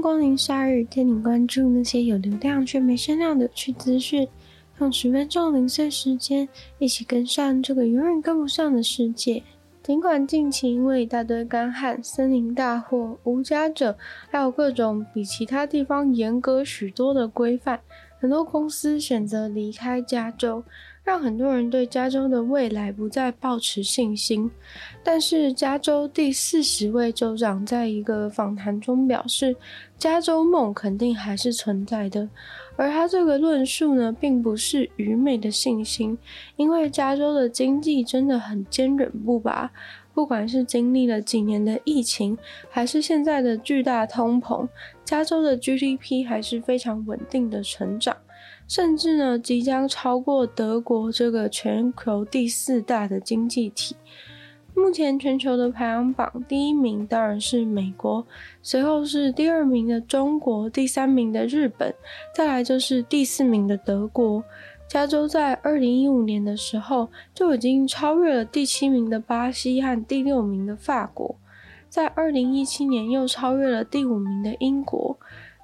光临鲨语，带你关注那些有流量却没声量的有趣资讯。用十分钟零碎时间，一起跟上这个永远跟不上的世界。尽管近期因为一大堆干旱、森林大火、无家者，还有各种比其他地方严格许多的规范，很多公司选择离开加州。让很多人对加州的未来不再抱持信心，但是加州第四十位州长在一个访谈中表示，加州梦肯定还是存在的。而他这个论述呢，并不是愚昧的信心，因为加州的经济真的很坚韧不拔，不管是经历了几年的疫情，还是现在的巨大通膨，加州的 GDP 还是非常稳定的成长。甚至呢，即将超过德国这个全球第四大的经济体。目前全球的排行榜第一名当然是美国，随后是第二名的中国，第三名的日本，再来就是第四名的德国。加州在二零一五年的时候就已经超越了第七名的巴西和第六名的法国，在二零一七年又超越了第五名的英国。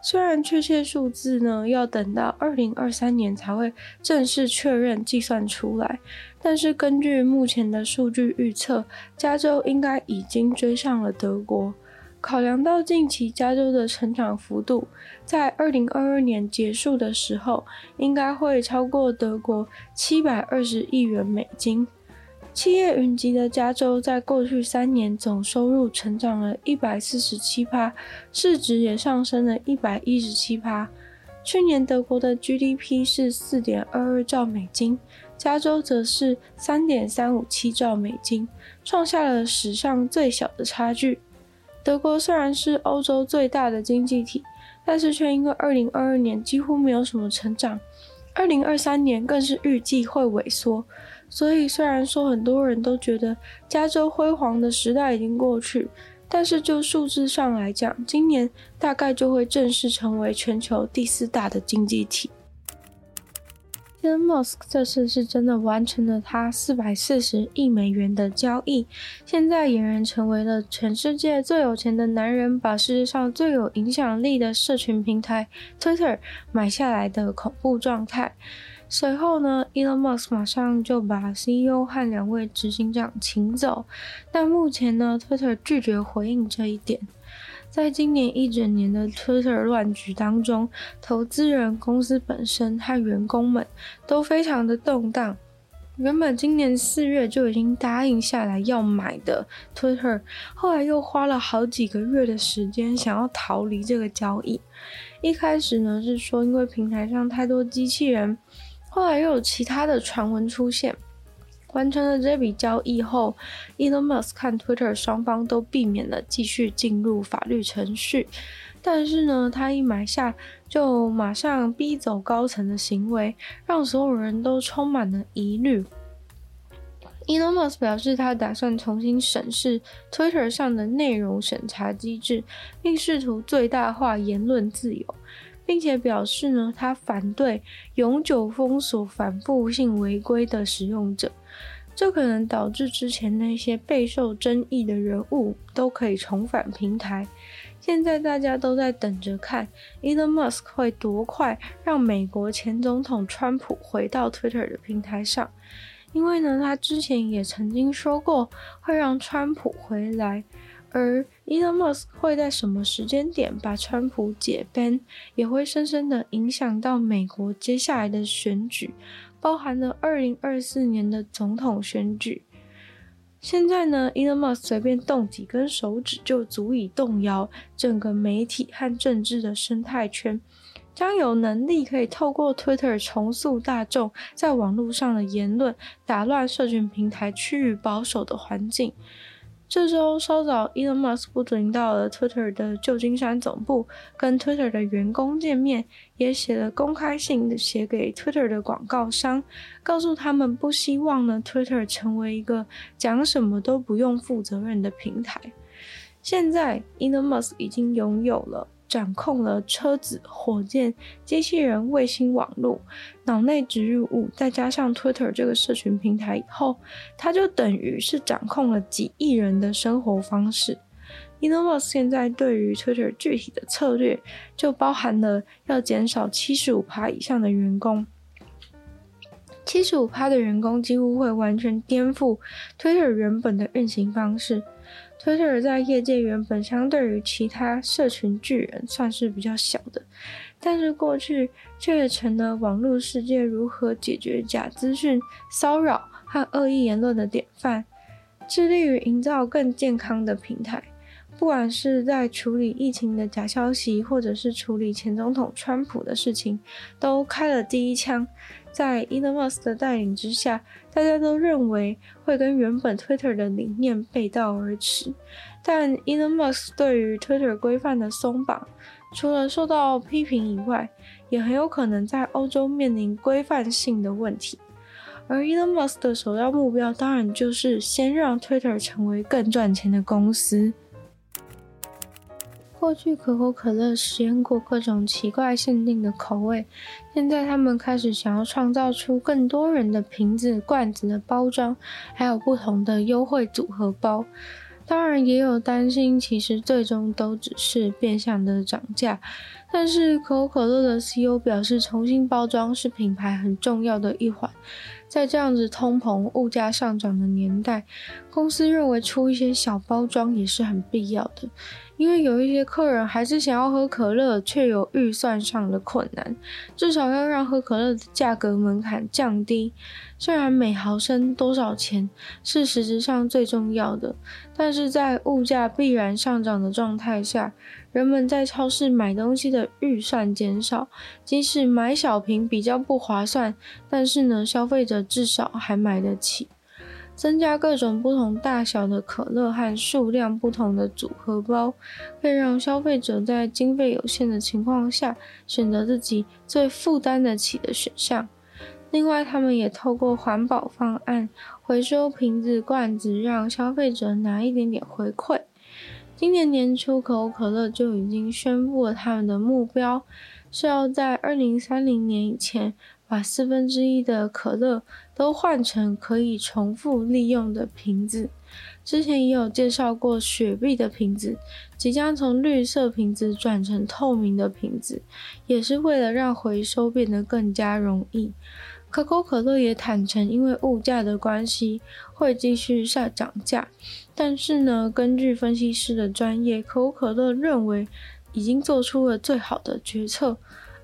虽然确切数字呢，要等到二零二三年才会正式确认计算出来，但是根据目前的数据预测，加州应该已经追上了德国。考量到近期加州的成长幅度，在二零二二年结束的时候，应该会超过德国七百二十亿元美金。企业云集的加州，在过去三年总收入成长了一百四十七趴，市值也上升了一百一十七趴。去年德国的 GDP 是四点二二兆美金，加州则是三点三五七兆美金，创下了史上最小的差距。德国虽然是欧洲最大的经济体，但是却因为二零二二年几乎没有什么成长，二零二三年更是预计会萎缩。所以，虽然说很多人都觉得加州辉煌的时代已经过去，但是就数字上来讲，今年大概就会正式成为全球第四大的经济体。Elon Musk 这次是真的完成了他四百四十亿美元的交易，现在俨然成为了全世界最有钱的男人，把世界上最有影响力的社群平台 Twitter 买下来的恐怖状态。随后呢，Elon Musk 马上就把 CEO 和两位执行长请走，但目前呢，Twitter 拒绝回应这一点。在今年一整年的 Twitter 乱局当中，投资人、公司本身和员工们都非常的动荡。原本今年四月就已经答应下来要买的 Twitter，后来又花了好几个月的时间想要逃离这个交易。一开始呢是说因为平台上太多机器人。后来又有其他的传闻出现，完成了这笔交易后，Elon Musk 和 Twitter 双方都避免了继续进入法律程序。但是呢，他一买下就马上逼走高层的行为，让所有人都充满了疑虑。Elon Musk 表示，他打算重新审视 Twitter 上的内容审查机制，并试图最大化言论自由。并且表示呢，他反对永久封锁反复性违规的使用者，这可能导致之前那些备受争议的人物都可以重返平台。现在大家都在等着看，Elon Musk 会多快让美国前总统川普回到 Twitter 的平台上，因为呢，他之前也曾经说过会让川普回来。而 Elon Musk 会在什么时间点把川普解 ban，也会深深的影响到美国接下来的选举，包含了二零二四年的总统选举。现在呢，Elon Musk 随便动几根手指就足以动摇整个媒体和政治的生态圈，将有能力可以透过 Twitter 重塑大众在网络上的言论，打乱社群平台趋于保守的环境。这周稍早，Elon Musk 不仅到了 Twitter 的旧金山总部，跟 Twitter 的员工见面，也写了公开信写给 Twitter 的广告商，告诉他们不希望呢 Twitter 成为一个讲什么都不用负责任的平台。现在，Elon Musk 已经拥有了。掌控了车子、火箭、机器人、卫星网络、脑内植入物，再加上 Twitter 这个社群平台以后，他就等于是掌控了几亿人的生活方式。Elon Musk 现在对于 Twitter 具体的策略，就包含了要减少七十五趴以上的员工。七十五趴的员工几乎会完全颠覆 Twitter 原本的运行方式。Twitter 在业界原本相对于其他社群巨人算是比较小的，但是过去却成了网络世界如何解决假资讯、骚扰和恶意言论的典范，致力于营造更健康的平台。不管是在处理疫情的假消息，或者是处理前总统川普的事情，都开了第一枪。在 Elon Musk 的带领之下，大家都认为会跟原本 Twitter 的理念背道而驰。但 Elon Musk 对于 Twitter 规范的松绑，除了受到批评以外，也很有可能在欧洲面临规范性的问题。而 Elon Musk 的首要目标，当然就是先让 Twitter 成为更赚钱的公司。过去可口可乐实验过各种奇怪限定的口味，现在他们开始想要创造出更多人的瓶子、罐子的包装，还有不同的优惠组合包。当然，也有担心，其实最终都只是变相的涨价。但是可口可乐的 CEO 表示，重新包装是品牌很重要的一环。在这样子通膨、物价上涨的年代，公司认为出一些小包装也是很必要的。因为有一些客人还是想要喝可乐，却有预算上的困难，至少要让喝可乐的价格门槛降低。虽然每毫升多少钱是实质上最重要的，但是在物价必然上涨的状态下，人们在超市买东西的预算减少，即使买小瓶比较不划算，但是呢，消费者至少还买得起。增加各种不同大小的可乐和数量不同的组合包，可以让消费者在经费有限的情况下选择自己最负担得起的选项。另外，他们也透过环保方案回收瓶子、罐子，让消费者拿一点点回馈。今年年初，可口可乐就已经宣布了他们的目标，是要在二零三零年以前，把四分之一的可乐都换成可以重复利用的瓶子。之前也有介绍过，雪碧的瓶子即将从绿色瓶子转成透明的瓶子，也是为了让回收变得更加容易。可口可乐也坦诚，因为物价的关系会继续下涨价，但是呢，根据分析师的专业，可口可乐认为已经做出了最好的决策。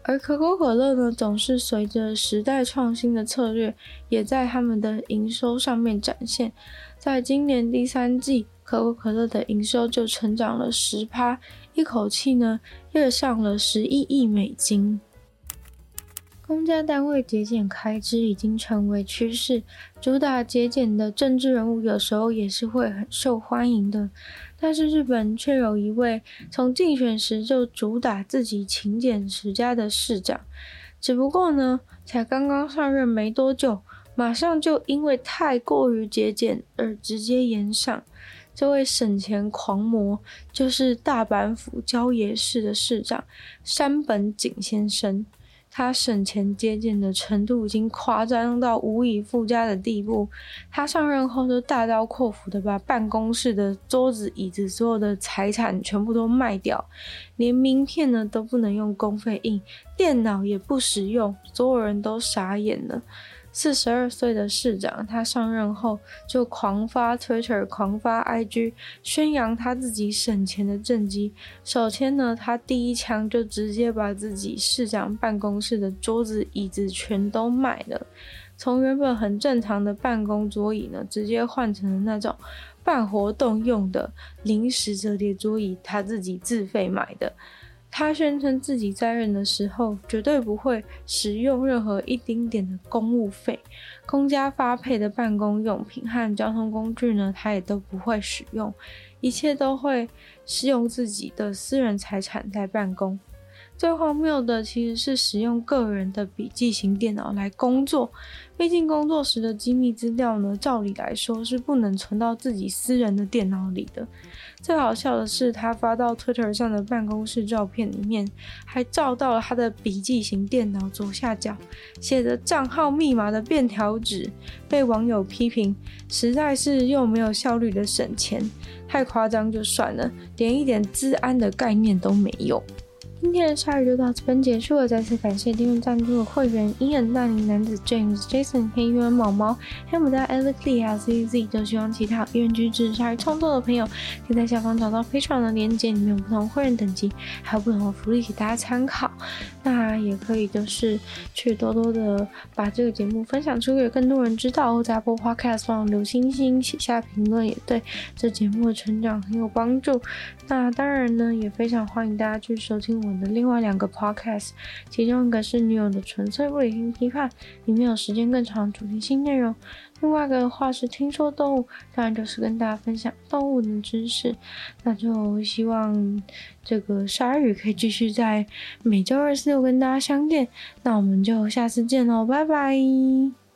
而可口可乐呢，总是随着时代创新的策略，也在他们的营收上面展现。在今年第三季，可口可乐的营收就成长了十趴，一口气呢，跃上了十一亿美金。公家单位节俭开支已经成为趋势，主打节俭的政治人物有时候也是会很受欢迎的。但是日本却有一位从竞选时就主打自己勤俭持家的市长，只不过呢，才刚刚上任没多久，马上就因为太过于节俭而直接延上。这位省钱狂魔就是大阪府郊野市的市长山本景先生。他省钱节俭的程度已经夸张到无以复加的地步。他上任后就大刀阔斧的把办公室的桌子、椅子所有的财产全部都卖掉，连名片呢都不能用公费印，电脑也不实用，所有人都傻眼了。四十二岁的市长，他上任后就狂发 Twitter、狂发 IG，宣扬他自己省钱的政绩。首先呢，他第一枪就直接把自己市长办公室的桌子、椅子全都卖了，从原本很正常的办公桌椅呢，直接换成了那种办活动用的临时折叠桌椅，他自己自费买的。他宣称自己在任的时候绝对不会使用任何一丁点的公务费，公家发配的办公用品和交通工具呢，他也都不会使用，一切都会使用自己的私人财产在办公。最荒谬的其实是使用个人的笔记型电脑来工作，毕竟工作时的机密资料呢，照理来说是不能存到自己私人的电脑里的。最好笑的是，他发到 Twitter 上的办公室照片里面，还照到了他的笔记型电脑左下角写着账号密码的便条纸，被网友批评实在是又没有效率的省钱，太夸张就算了，连一点治安的概念都没有。今天的鲨鱼就到这边结束了，再次感谢订阅赞助的会员：伊恩、大龄男子、James、Jason、黑渊、毛毛、黑牡丹、Alex Lee 还有 CZ。都希望其他有愿意支持鲨鱼创作的朋友，可以在下方找到非常的链接，里面有不同会员等级，还有不同的福利给大家参考。那也可以就是去多多的把这个节目分享出去，更多人知道。或在播 Podcast 上留星星、写下评论，也对这节目的成长很有帮助。那当然呢，也非常欢迎大家去收听我我的另外两个 podcast，其中一个是女友的纯粹不理性批判，里面有时间更长主题性内容；另外一个的话是听说动物，当然就是跟大家分享动物的知识。那就希望这个鲨鱼可以继续在每周二、四、六跟大家相见。那我们就下次见喽，拜拜。